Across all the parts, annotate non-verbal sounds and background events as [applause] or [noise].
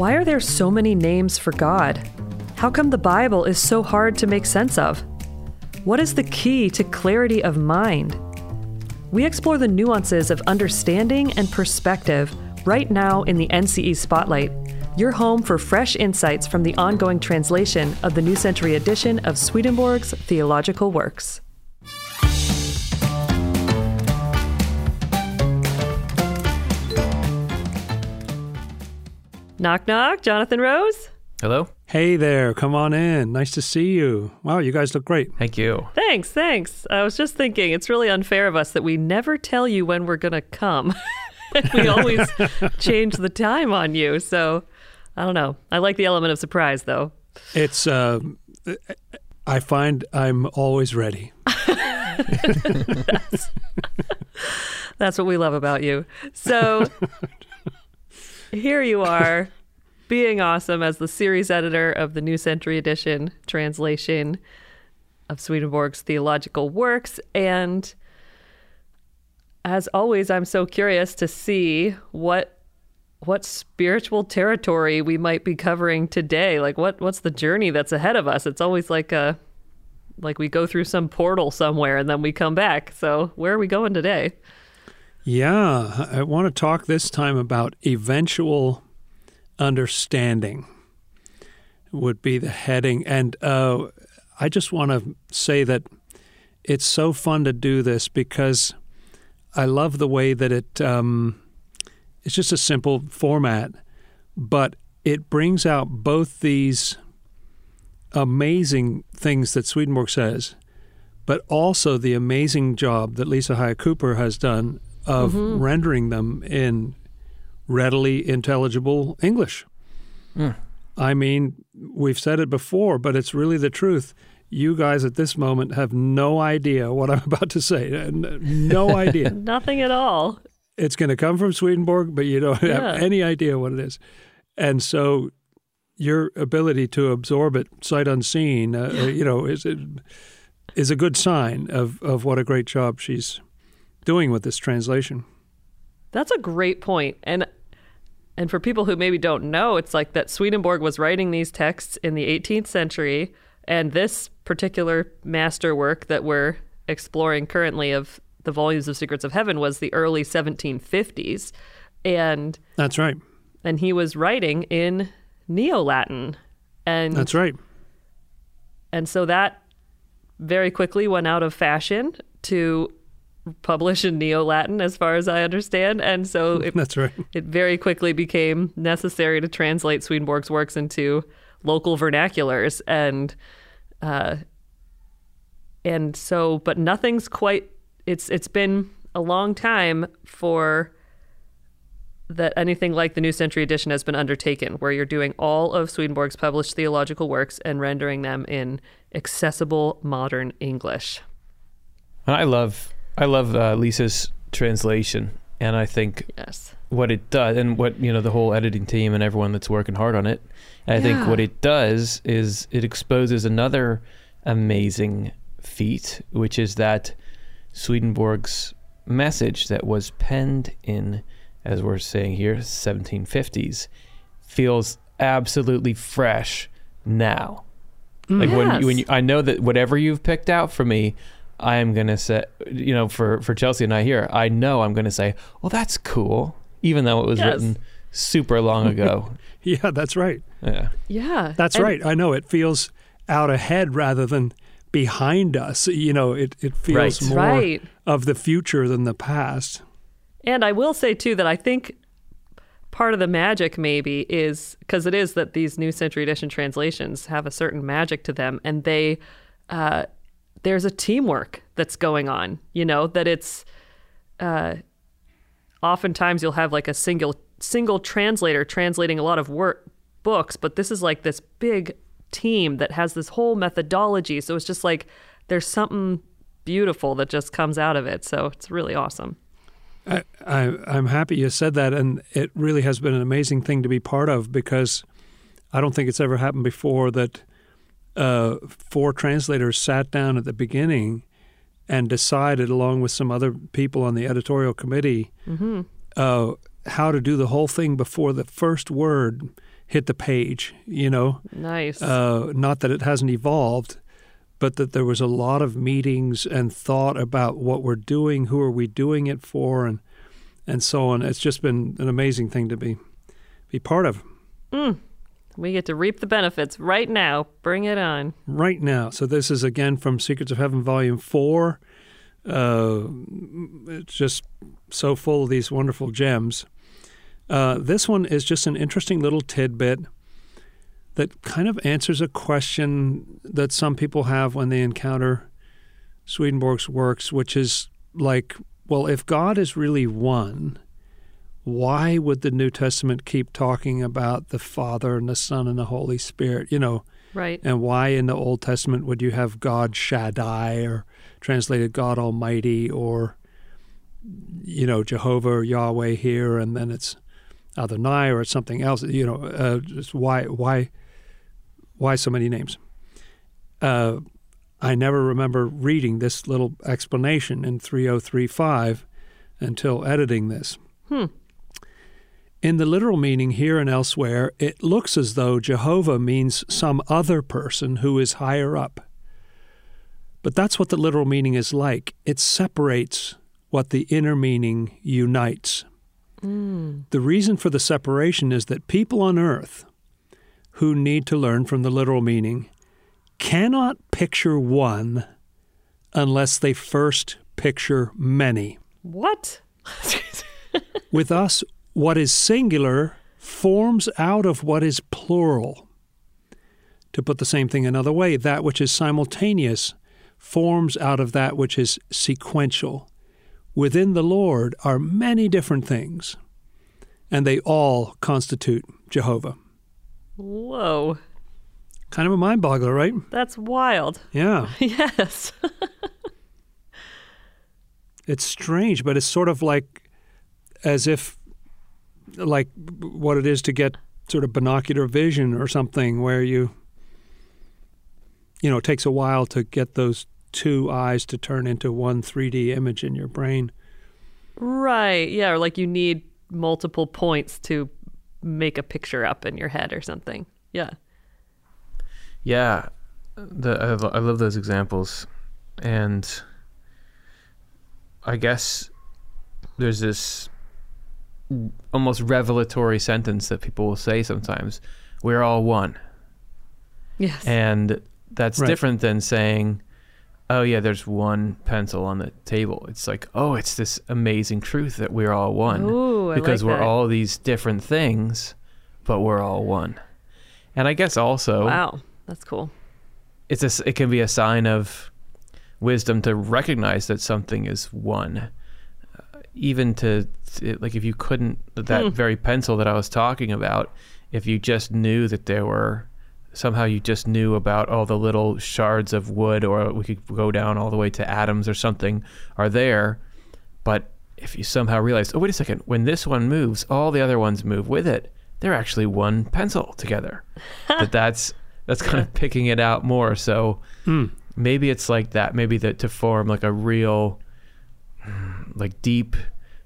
Why are there so many names for God? How come the Bible is so hard to make sense of? What is the key to clarity of mind? We explore the nuances of understanding and perspective right now in the NCE Spotlight, your home for fresh insights from the ongoing translation of the New Century edition of Swedenborg's theological works. Knock, knock, Jonathan Rose. Hello. Hey there, come on in. Nice to see you. Wow, you guys look great. Thank you. Thanks, thanks. I was just thinking it's really unfair of us that we never tell you when we're going to come. [laughs] we always [laughs] change the time on you. So I don't know. I like the element of surprise, though. It's, uh, I find I'm always ready. [laughs] that's, that's what we love about you. So here you are, being awesome as the series editor of the New Century Edition translation of Swedenborg's theological works. And as always, I'm so curious to see what what spiritual territory we might be covering today. Like what what's the journey that's ahead of us? It's always like a like we go through some portal somewhere and then we come back. So where are we going today? Yeah, I want to talk this time about eventual understanding, would be the heading. And uh, I just want to say that it's so fun to do this because I love the way that it, um, it's just a simple format, but it brings out both these amazing things that Swedenborg says, but also the amazing job that Lisa Hyatt Cooper has done of mm-hmm. rendering them in readily intelligible English. Mm. I mean, we've said it before, but it's really the truth. You guys at this moment have no idea what I'm [laughs] about to say. No [laughs] idea. Nothing at all. It's going to come from Swedenborg, but you don't yeah. have any idea what it is. And so your ability to absorb it sight unseen, uh, you know, is is a good sign of, of what a great job she's doing with this translation. That's a great point. And and for people who maybe don't know, it's like that Swedenborg was writing these texts in the 18th century, and this particular masterwork that we're exploring currently of the volumes of Secrets of Heaven was the early 1750s. And That's right. And he was writing in Neo-Latin. And That's right. And so that very quickly went out of fashion to publish in Neo Latin, as far as I understand. And so [laughs] it, that's right. It very quickly became necessary to translate Swedenborg's works into local vernaculars, and uh, and so, but nothing's quite. It's it's been a long time for that anything like the New Century Edition has been undertaken, where you're doing all of Swedenborg's published theological works and rendering them in accessible modern English. I love I love uh, Lisa's translation, and I think yes. what it does, and what you know, the whole editing team and everyone that's working hard on it. I yeah. think what it does is it exposes another amazing feat, which is that Swedenborg's message that was penned in, as we're saying here, 1750s, feels absolutely fresh now. Like yes. when, when you, I know that whatever you've picked out for me, I am gonna say, you know, for for Chelsea and I here, I know I'm gonna say, well, that's cool, even though it was yes. written super long ago. [laughs] yeah, that's right. Yeah, yeah, that's and right. I know it feels out ahead rather than behind us. You know, it it feels right. more right. of the future than the past. And I will say too that I think part of the magic maybe is because it is that these new century edition translations have a certain magic to them and they uh, there's a teamwork that's going on, you know, that it's uh, oftentimes you'll have like a single single translator translating a lot of work books, but this is like this big team that has this whole methodology. So it's just like there's something beautiful that just comes out of it. So it's really awesome. I, I, I'm happy you said that, and it really has been an amazing thing to be part of because I don't think it's ever happened before that uh, four translators sat down at the beginning and decided, along with some other people on the editorial committee, mm-hmm. uh, how to do the whole thing before the first word hit the page. You know, Nice. uh, not that it hasn't evolved, but that there was a lot of meetings and thought about what we're doing, who are we doing it for, and and so on. It's just been an amazing thing to be be part of we get to reap the benefits right now. Bring it on. right now. So this is again from Secrets of Heaven, Volume Four. Uh, it's just so full of these wonderful gems. Uh, this one is just an interesting little tidbit that kind of answers a question that some people have when they encounter Swedenborg's works, which is like, well, if God is really one, why would the New Testament keep talking about the Father and the Son and the Holy Spirit? You know, Right. and why in the Old Testament would you have God Shaddai or translated God Almighty or you know Jehovah or Yahweh here and then it's Adonai or it's something else you know uh, just why why why so many names uh, I never remember reading this little explanation in 3035 until editing this Hmm. In the literal meaning here and elsewhere, it looks as though Jehovah means some other person who is higher up. But that's what the literal meaning is like. It separates what the inner meaning unites. Mm. The reason for the separation is that people on earth who need to learn from the literal meaning cannot picture one unless they first picture many. What? [laughs] With us, what is singular forms out of what is plural. To put the same thing another way, that which is simultaneous forms out of that which is sequential. Within the Lord are many different things, and they all constitute Jehovah. Whoa. Kind of a mind boggler, right? That's wild. Yeah. [laughs] Yes. [laughs] It's strange, but it's sort of like as if like what it is to get sort of binocular vision or something where you you know, it takes a while to get those two eyes to turn into one 3D image in your brain. right. Yeah. Or like you need multiple points to make a picture up in your head or something. Yeah. Yeah, the I, lo- I love those examples, and I guess there's this almost revelatory sentence that people will say sometimes: "We're all one," Yes. and that's Right. different than saying, "Oh yeah, there's one pencil on the table." It's like, oh, it's this amazing truth that we're all one Ooh, because like we're that. all these different things, but we're all one. And I guess also Wow. That's cool. it's a, s- it can be a sign of wisdom to recognize that something is one. Even to like if you couldn't that Hmm. very pencil that I was talking about, if you just knew that there were somehow you just knew about all the little shards of wood or we could go down all the way to atoms or something are there, but if you somehow realize, oh wait a second, when this one moves, all the other ones move with it. They're actually one pencil together. [laughs] that that's that's kind of picking it out more. So Mm. maybe it's like that. Maybe that to form like a real, like deep,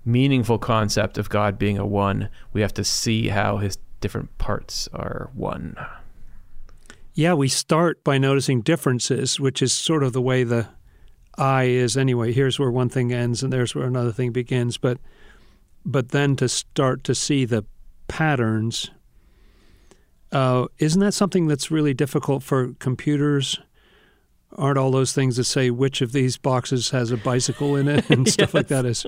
meaningful concept of God being a one, we have to see how his different parts are one. Yeah, we start by noticing differences, which is sort of the way the eye is anyway. Here's where one thing ends and there's where another thing begins, but but then to start to see the patterns uh, isn't that something that's really difficult for computers? Aren't all those things that say which of these boxes has a bicycle in it and [laughs] stuff like that is,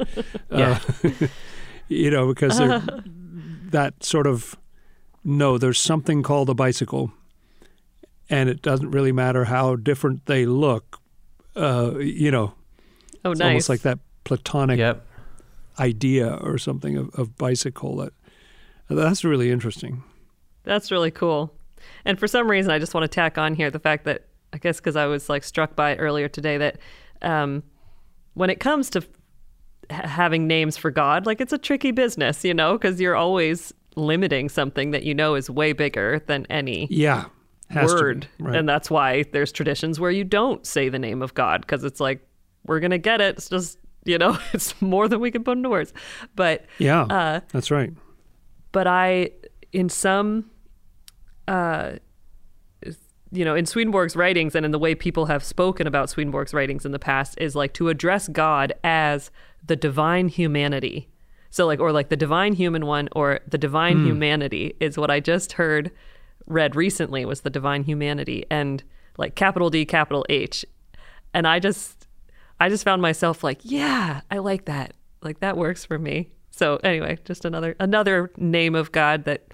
uh, [laughs] you know, because they're [laughs] that sort of no, there's something called a bicycle, and it doesn't really matter how different they look. Uh, you know, Oh, it's nice. almost like that platonic Yep. idea or something of, of bicycle. That that's really interesting. That's really cool. And for some reason, I just want to tack on here the fact that I guess because I was like struck by it earlier today that um, when it comes to h- having names for God, like it's a tricky business, you know, because you're always limiting something that you know is way bigger than any Yeah, has to be, word. right. And that's why there's traditions where you don't say the name of God because it's like, we're going to get it. It's just, you know, [laughs] it's more than we can put into words. But yeah, uh, that's right. but I, in some uh, you know, in Swedenborg's writings and in the way people have spoken about Swedenborg's writings in the past is like to address God as the divine humanity. So like or like the divine human one or the divine Hmm. humanity is what I just heard read recently was the divine humanity and like capital D capital H. And I just I just found myself like, yeah, I like that. Like that works for me. So anyway, just another another name of God that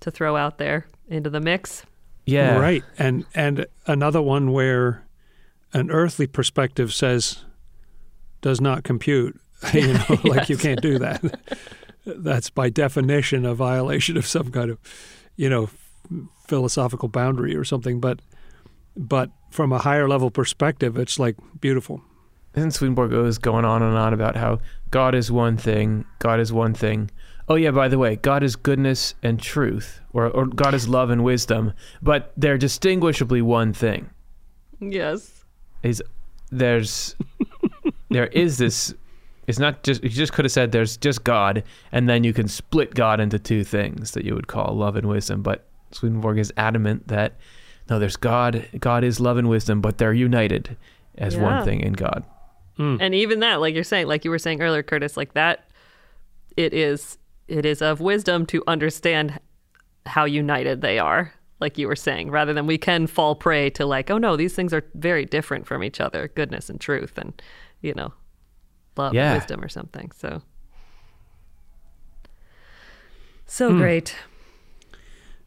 to throw out there into the mix. Yeah. Right. And and another one where an earthly perspective says does not compute. [laughs] you know, [laughs] like you can't do that. [laughs] That's by definition a violation of some kind of, you know, philosophical boundary or something. But but from a higher level perspective, it's like beautiful. Isn't Swedenborg goes going on and on about how God is one thing, God is one thing. Oh yeah, by the way, God is goodness and truth, or or God is love and wisdom, but they're distinguishably one thing. Yes. Is there's [laughs] there is this it's not just you just could have said there's just God and then you can split God into two things that you would call love and wisdom, but Swedenborg is adamant that no, there's God, God is love and wisdom, but they're united as Yeah. one thing in God. Hmm. And even that, like you're saying, like you were saying earlier, Curtis, like that, it is it is of wisdom to understand how united they are, like you were saying, rather than we can fall prey to like, oh no, these things are very different from each other, goodness and truth, and you know, love Yeah. and wisdom or something. So, so great.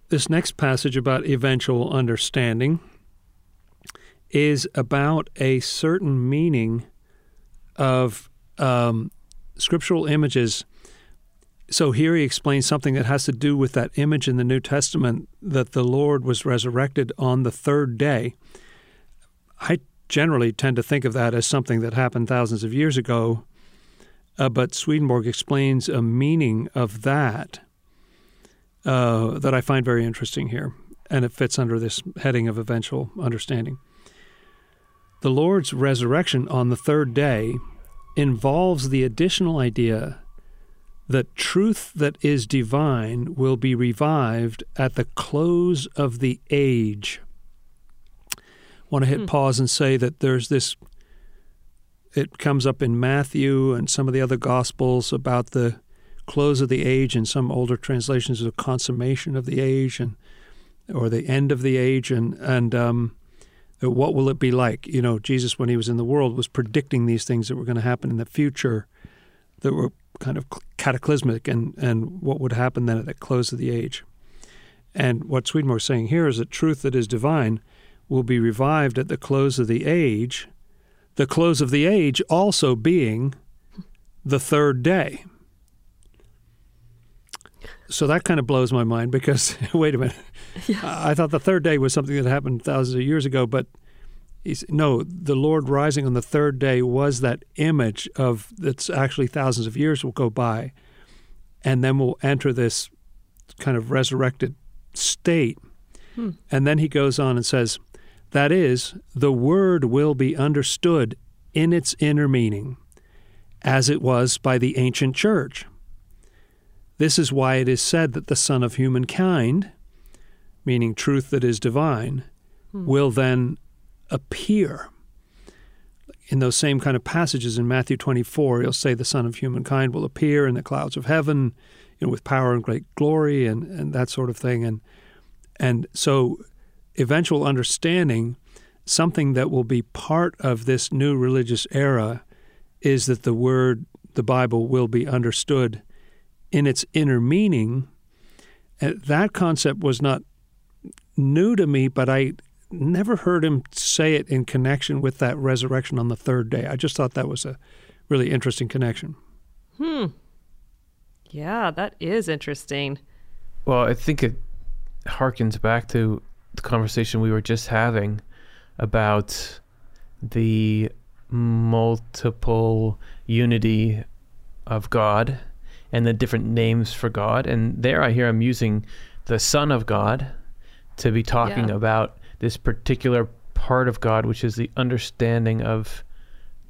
This next passage about eventual understanding is about a certain meaning of um, scriptural images. So here he explains something that has to do with that image in the New Testament that the Lord was resurrected on the third day. I generally tend to think of that as something that happened thousands of years ago, uh, but Swedenborg explains a meaning of that uh, that I find very interesting here, and it fits under this heading of eventual understanding. The Lord's resurrection on the third day involves the additional idea that truth that is divine will be revived at the close of the age. I want to hit pause and say that there's this it comes up in Matthew and some of the other gospels about the close of the age and some older translations of the consummation of the age and or the end of the age and and um, what will it be like you know jesus when he was in the world was predicting these things that were going to happen in the future that were kind of cataclysmic and and what would happen then at the close of the age. And what swedenborg is saying here is that truth that is divine will be revived at the close of the age the close of the age also being the third day. So that kind of blows my mind because [laughs] wait a minute. [laughs] I thought the third day was something that happened thousands of years ago, but he's, no, the Lord rising on the third day was that image of that's actually thousands of years will go by, and then we'll enter this kind of resurrected state. Hmm. And then he goes on and says, that is, the word will be understood in its inner meaning, as it was by the ancient church. This is why it is said that the Son of Humankind, meaning truth that is divine, hmm. will then appear. In those same kind of passages in Matthew 24, he'll say the Son of Humankind will appear in the clouds of heaven, you know, with power and great glory and, and that sort of thing. And and so eventual understanding, something that will be part of this new religious era, is that the word, the Bible, will be understood in its inner meaning. And that concept was not new to me, but I never heard him say it in connection with that resurrection on the third day. I just thought that was a really interesting connection. Hmm. Yeah, that is interesting. Well, I think it harkens back to the conversation we were just having about the multiple unity of God and the different names for God. And there I hear him using the Son of God to be talking Yeah. about this particular part of God, which is the understanding of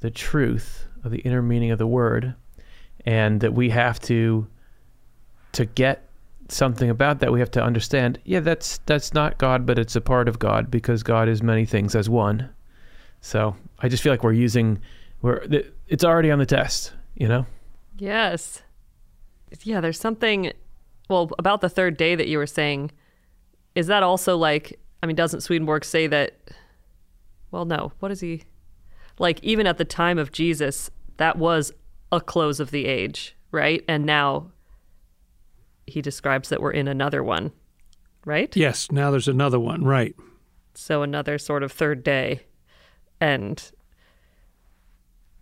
the truth of the inner meaning of the word, and that we have to to get something about that we have to understand. Yeah, that's that's not God, but it's a part of God because God is many things as one. So I just feel like we're using, we're it's already on the test, you know. Yes. Yeah, there's something, well, about the third day that you were saying. Is that also like? I mean, doesn't Swedenborg say that? Well, no. What is he? Like even at the time of Jesus, that was a close of the age, right? And now he describes that we're in another one, right? Yes, now there's another one, right. So another sort of third day and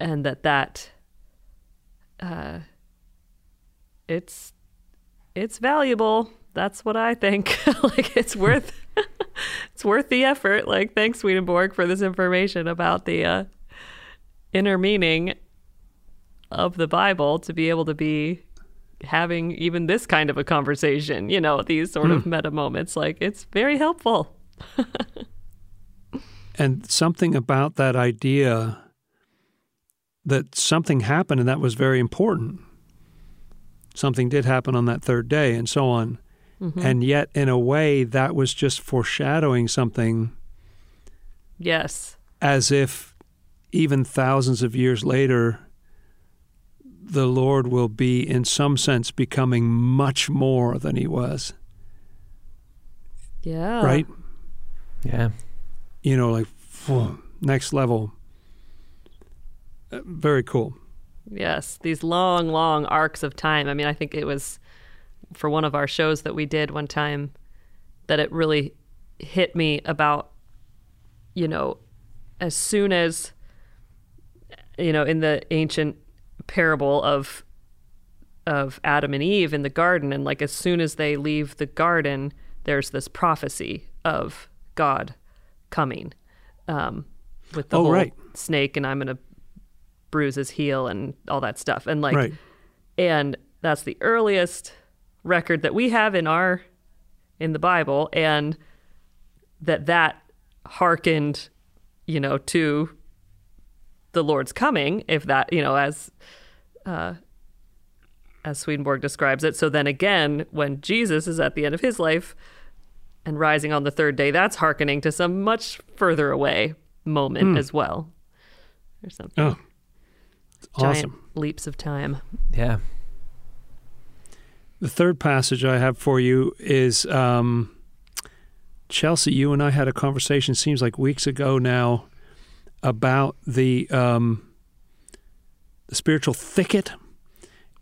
and that that uh it's it's valuable. That's what I think. [laughs] like it's worth it's worth the effort. Like thanks Swedenborg for this information about the uh inner meaning of the Bible to be able to be having even this kind of a conversation, you know, these sort mm. of hmm. meta moments. Like it's very helpful. [laughs] and something about that idea that something happened and that was very important. Something did happen on that third day and so on. Mm-hmm. And yet, in a way, that was just foreshadowing something. Yes. As if even thousands of years later, the Lord will be, in some sense, becoming much more than he was. Yeah. Right? Yeah. You know, like whew, next level. Uh, very cool. Yes. These long, long arcs of time. I mean, I think it was for one of our shows that we did one time that it really hit me about, you know, as soon as, you know, in the ancient parable of of Adam and Eve in the garden and like as soon as they leave the garden there's this prophecy of God coming um, with the oh, whole right. snake and I'm going to bruise his heel and all that stuff and like right. and that's the earliest record that we have in our in the Bible and that that hearkened you know to the Lord's coming, if that, you know, as uh, as Swedenborg describes it. So then again, when Jesus is at the end of his life and rising on the third day, that's hearkening to some much further away moment mm. as well. Or something. Oh, Giant awesome. leaps of time. Yeah. The third passage I have for you is um, Chelsea. You and I had a conversation, seems like weeks ago now, about the um, the spiritual thicket.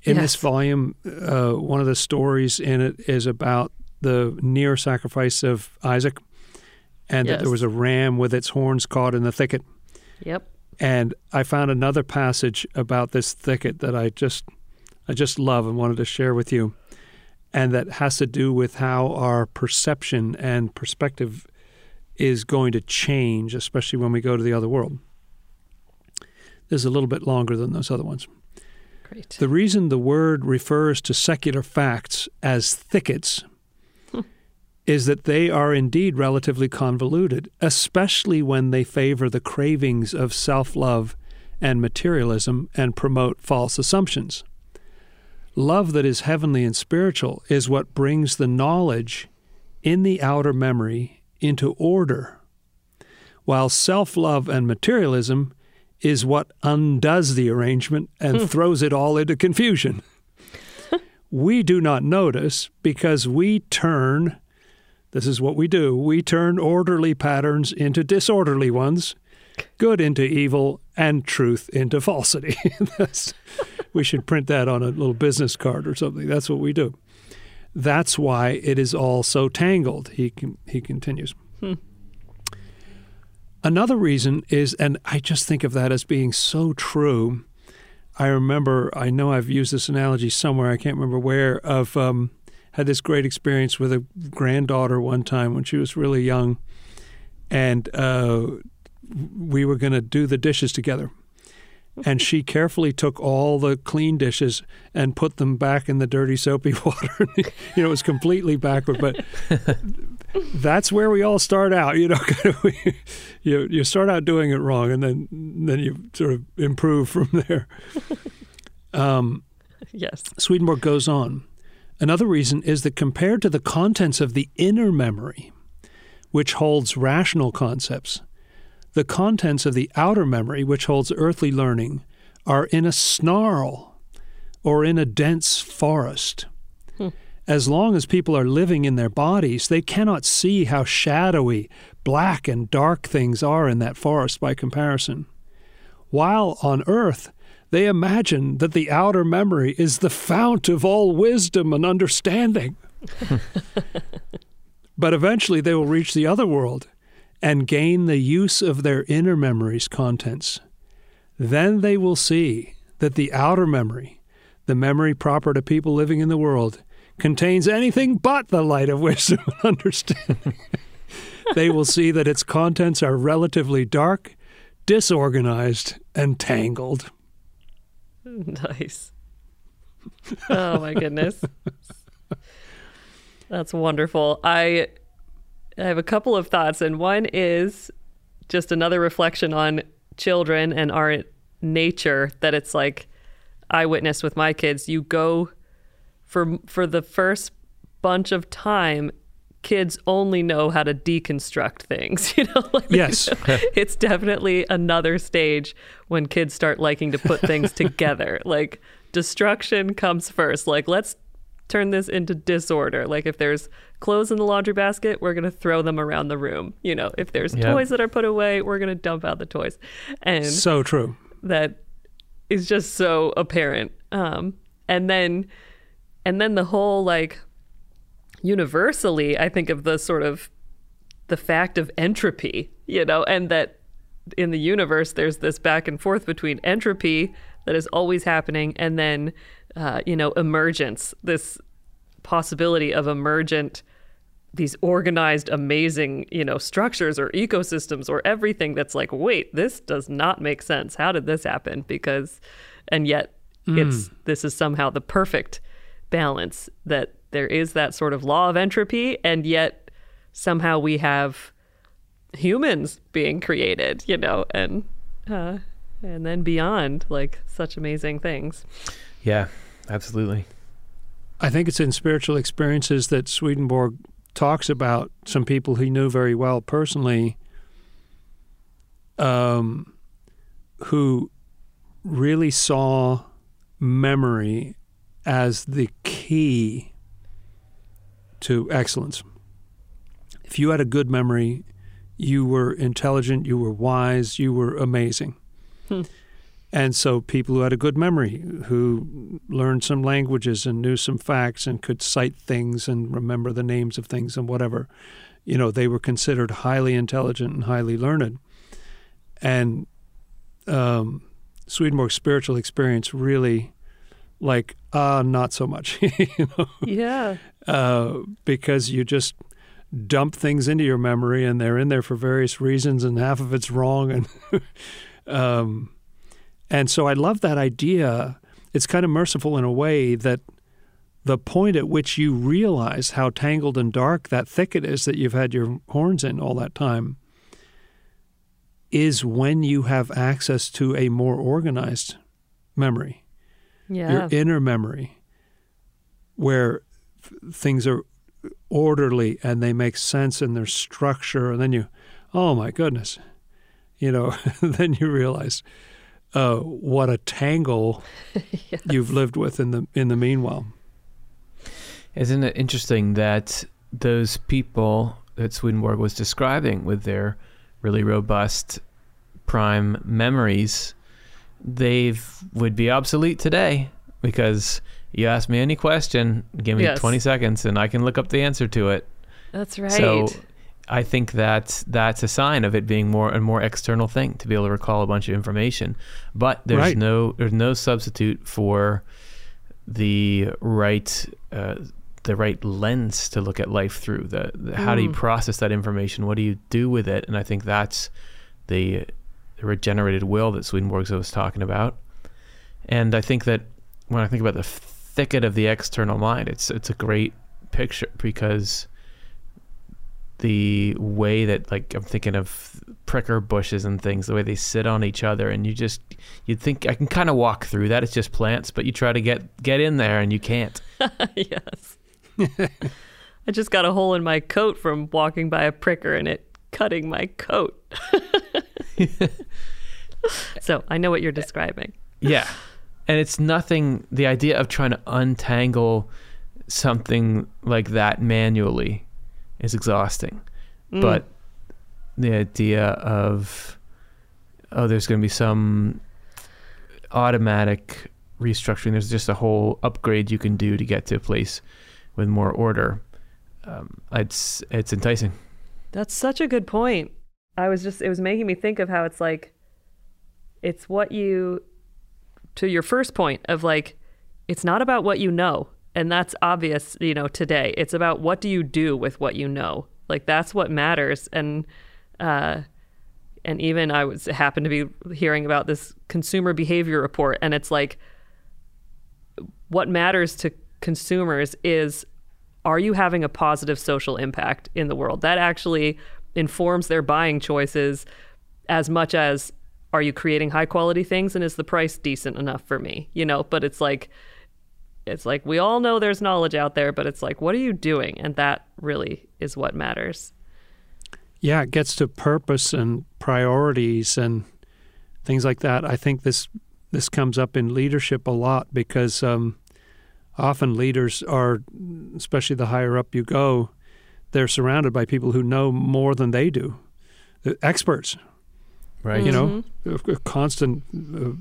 In yes. this volume, uh, one of the stories in it is about the near sacrifice of Isaac, and yes. that there was a ram with its horns caught in the thicket. Yep. And I found another passage about this thicket that I just I just love and wanted to share with you, and that has to do with how our perception and perspective is going to change, especially when we go to the other world. This is a little bit longer than those other ones. Great. The reason the word refers to secular facts as thickets hmm. is that they are indeed relatively convoluted, especially when they favor the cravings of self love and materialism and promote false assumptions. Love that is heavenly and spiritual is what brings the knowledge in the outer memory into order, while self love and materialism is what undoes the arrangement and hmm. throws it all into confusion. [laughs] we do not notice because we turn, this is what we do, we turn orderly patterns into disorderly ones, good into evil, and truth into falsity. [laughs] we should print that on a little business card or something. That's what we do. That's why it is all so tangled, he, he continues. Hmm. Another reason is, and I just think of that as being so true. I remember, I know I've used this analogy somewhere, I can't remember where, of um, had this great experience with a granddaughter one time when she was really young. And uh, we were going to do the dishes together and she carefully took all the clean dishes and put them back in the dirty soapy [laughs] water. you know, it was completely backward, but that's where we all start out. You know, [laughs] kind of you you start out doing it wrong, and then then you sort of improve from there. [laughs] Um, yes. Swedenborg goes on. Another reason is that compared to the contents of the inner memory, which holds rational concepts, the contents of the outer memory, which holds earthly learning, are in a snarl or in a dense forest. Hmm. As long as people are living in their bodies, they cannot see how shadowy, black, and dark things are in that forest by comparison. While on earth, they imagine that the outer memory is the fount of all wisdom and understanding. [laughs] but eventually they will reach the other world and gain the use of their inner memory's contents. Then they will see that the outer memory, the memory proper to people living in the world, contains anything but the light of [laughs] wisdom and understanding. [laughs] they will see that its contents are relatively dark, disorganized, and tangled. [laughs] Nice. Oh my goodness. That's wonderful. I I have a couple of thoughts and one is just another reflection on children and our nature that it's like I witnessed with my kids. You go for for the first bunch of time kids only know how to deconstruct things [laughs] you know like, yes. [laughs] it's definitely another stage when kids start liking to put things [laughs] together. Like destruction comes first. Like let's turn this into disorder. Like if there's clothes in the laundry basket we're going to throw them around the room. You know if there's yep. toys that are put away we're going to dump out the toys. And so true. that is just so apparent. Um and then and then the whole like universally, I think of the sort of the fact of entropy, you know, and that in the universe there's this back and forth between entropy that is always happening and then uh, you know emergence this possibility of emergent these organized amazing you know structures or ecosystems or everything that's like wait this does not make sense how did this happen because and yet mm. it's this is somehow the perfect balance that there is that sort of law of entropy, and yet somehow we have humans being created, you know, and uh, and then beyond, like such amazing things. Yeah, absolutely. I think it's in spiritual experiences that Swedenborg talks about some people he knew very well personally, um, who really saw memory as the key to excellence. If you had a good memory, you were intelligent, you were wise, you were amazing. Hmm. And so, people who had a good memory, who learned some languages and knew some facts and could cite things and remember the names of things and whatever, you know, they were considered highly intelligent and highly learned. And um, Swedenborg's spiritual experience really, like, uh, not so much. [laughs] you know? Yeah. Uh, because you just dump things into your memory and they're in there for various reasons and half of it's wrong and [laughs] um, and so I love that idea. It's kind of merciful in a way that the point at which you realize how tangled and dark that thicket is that you've had your horns in all that time is when you have access to a more organized memory. Yeah. Your inner memory where things are orderly and they make sense in their structure, and then you, oh my goodness, you know, [laughs] then you realize uh, what a tangle [laughs] yes. you've lived with in the in the meanwhile. Isn't it interesting that those people that Swedenborg was describing with their really robust prime memories, they would be obsolete today because you ask me any question, give me yes. 20 seconds, and I can look up the answer to it. That's right. So I think that that's a sign of it being more a more external thing to be able to recall a bunch of information. But there's right. no there's no substitute for the right uh, the right lens to look at life through. The, the mm. how do you mm. process that information? What do you do with it? And I think that's the, the regenerated will that Swedenborg was talking about. And I think that when I think about the thicket of the external mind. It's it's a great picture because the way that like I'm thinking of pricker bushes and things, the way they sit on each other, and you just you'd think I can kind of walk through that. It's just plants, but you try to get get in there and you can't. [laughs] yes. I just got a hole in my coat from walking by a pricker and it cutting my coat. [laughs] so I know what you're describing. Yeah. And it's nothing, the idea of trying to untangle something like that manually is exhausting. Mm. But the idea of, oh, there's going to be some automatic restructuring, there's just a whole upgrade you can do to get to a place with more order. Um, it's it's enticing. That's such a good point. I was just, it was making me think of how it's like, it's what you, to your first point of like, it's not about what you know. And that's obvious, you know, today. It's about what do you do with what you know. Like that's what matters. And, uh, and even I was happened to be hearing about this consumer behavior report, and it's like, what matters to consumers is are you having a positive social impact in the world? That actually informs their buying choices as much as are you creating high quality things and is the price decent enough for me? You know, but it's like it's like we all know there's knowledge out there, but it's like what are you doing? And that really is what matters. Yeah, it gets to purpose and priorities and things like that. I think this this comes up in leadership a lot because um, often leaders are, especially the higher up you go, they're surrounded by people who know more than they do, experts. Right. You know, a, a constant, uh,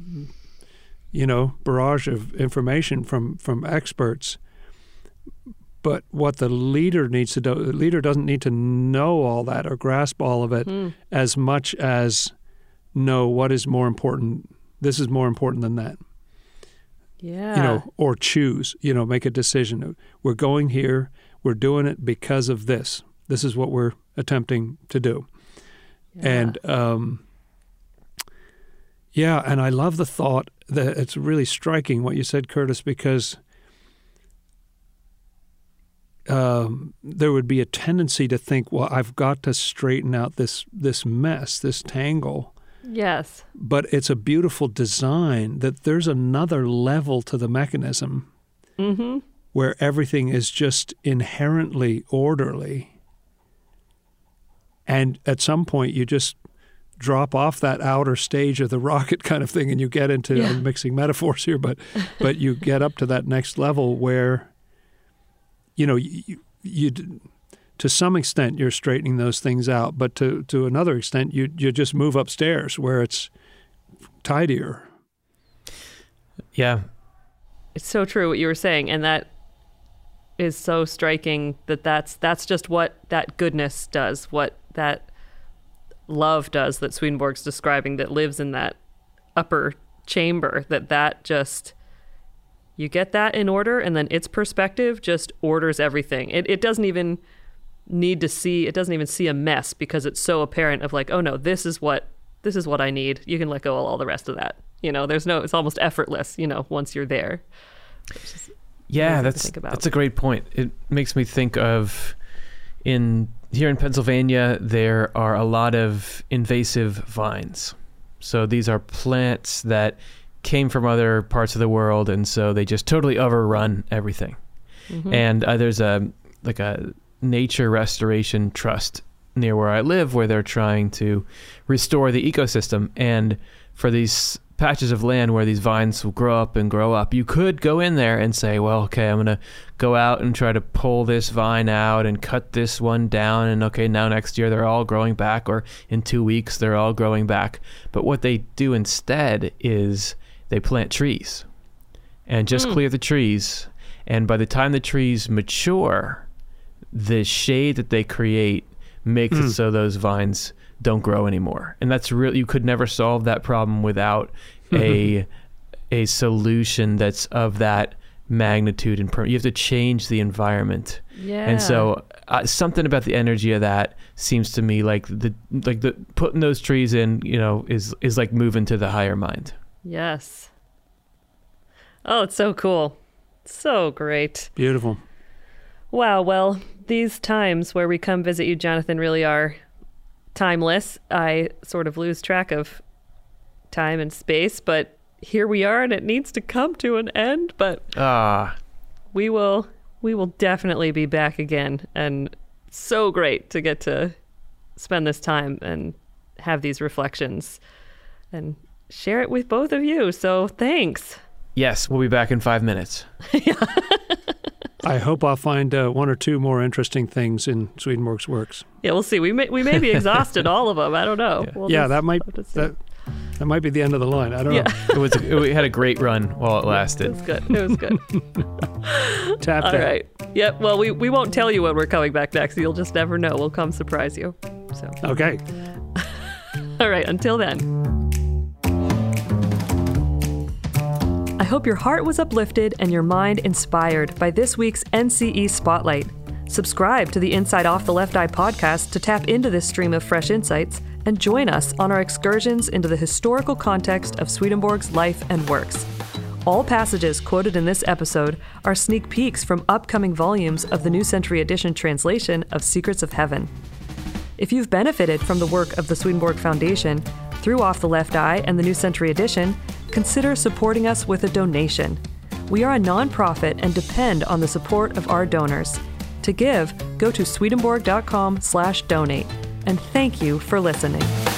you know, barrage of information from from experts. But what the leader needs to do, the leader doesn't need to know all that or grasp all of it Mm. as much as know what is more important. This is more important than that Yeah. you know, or choose, you know, make a decision. We're going here. We're doing it because of this. This is what we're attempting to do. Yeah. And um, yeah, and I love the thought that it's really striking what you said, Curtis, because um, there would be a tendency to think, well, I've got to straighten out this this mess, this tangle yes. but it's a beautiful design that there's another level to the mechanism Mhm. where everything is just inherently orderly. And at some point, you just drop off that outer stage of the rocket [laughs] kind of thing, and you get into Yeah. I'm mixing metaphors here, but but you get up to that next level where, you know, you, you, you to some extent you're straightening those things out, but to to another extent you you just move upstairs where it's tidier. Yeah. It's so true what you were saying, and that is so striking that that's that's just what that goodness does, what that love does that Swedenborg's describing that lives in that upper chamber. That that just you get that in order, and then its perspective just orders everything. It it doesn't even need to see it doesn't even see a mess because it's so apparent of like oh no this is what this is what I need. You can let go of all the rest of that. You know, there's no it's almost effortless, you know, once you're there. Yeah, that's that's a great point. It makes me think of in here in Pennsylvania there are a lot of invasive vines. So these are plants that came from other parts of the world and so they just totally overrun everything. Mhm. And uh, there's a like a nature restoration trust near where I live where they're trying to restore the ecosystem and for these patches of land where these vines will grow up and grow up you could go in there and say well okay I'm going to go out and try to pull this vine out and cut this one down and okay now next year they're all growing back or in 2 weeks they're all growing back but what they do instead is they plant trees and just Hmm. clear the trees and by the time the trees mature the shade that they create makes Hmm. it so those vines don't grow anymore and that's real you could never solve that problem without [laughs] a a solution that's of that magnitude and per- you have to change the environment Yeah. and so uh, something about the energy of that seems to me like the like the putting those trees in you know is is like moving to the higher mind Yes. Oh, it's so cool. So great. Beautiful. Wow. Well, these times where we come visit you, Jonathan, really are timeless. I sort of lose track of time and space, but here we are and it needs to come to an end, but Ah, we will we will definitely be back again and so great to get to spend this time and have these reflections and share it with both of you. So thanks. yes, we'll be back in five minutes. [laughs] I hope I'll find uh, one or two more interesting things in Swedenborg's works. Yeah, we'll see. We may we may be [laughs] exhausted all of them. I don't know. Yeah. We'll yeah, just that might have to see. that that might be the end of the line. I don't Yeah. know. It was it, we had a great run while it lasted. It was good. It was good. [laughs] Tap All that. right. Yep. Well, we, we won't tell you when we're coming back next. You'll just never know. We'll come surprise you. So, Okay. [laughs] all right. Until then. I hope your heart was uplifted and your mind inspired by this week's NCE Spotlight. Subscribe to the Inside Off the Left Eye podcast to tap into this stream of fresh insights and join us on our excursions into the historical context of Swedenborg's life and works. All passages quoted in this episode are sneak peeks from upcoming volumes of the New Century Edition translation of Secrets of Heaven. If you've benefited from the work of the Swedenborg Foundation through Off the Left Eye and the New Century Edition, consider supporting us with a donation. We are a nonprofit and depend on the support of our donors. To give, go to swedenborg.com/donate. And thank you for listening.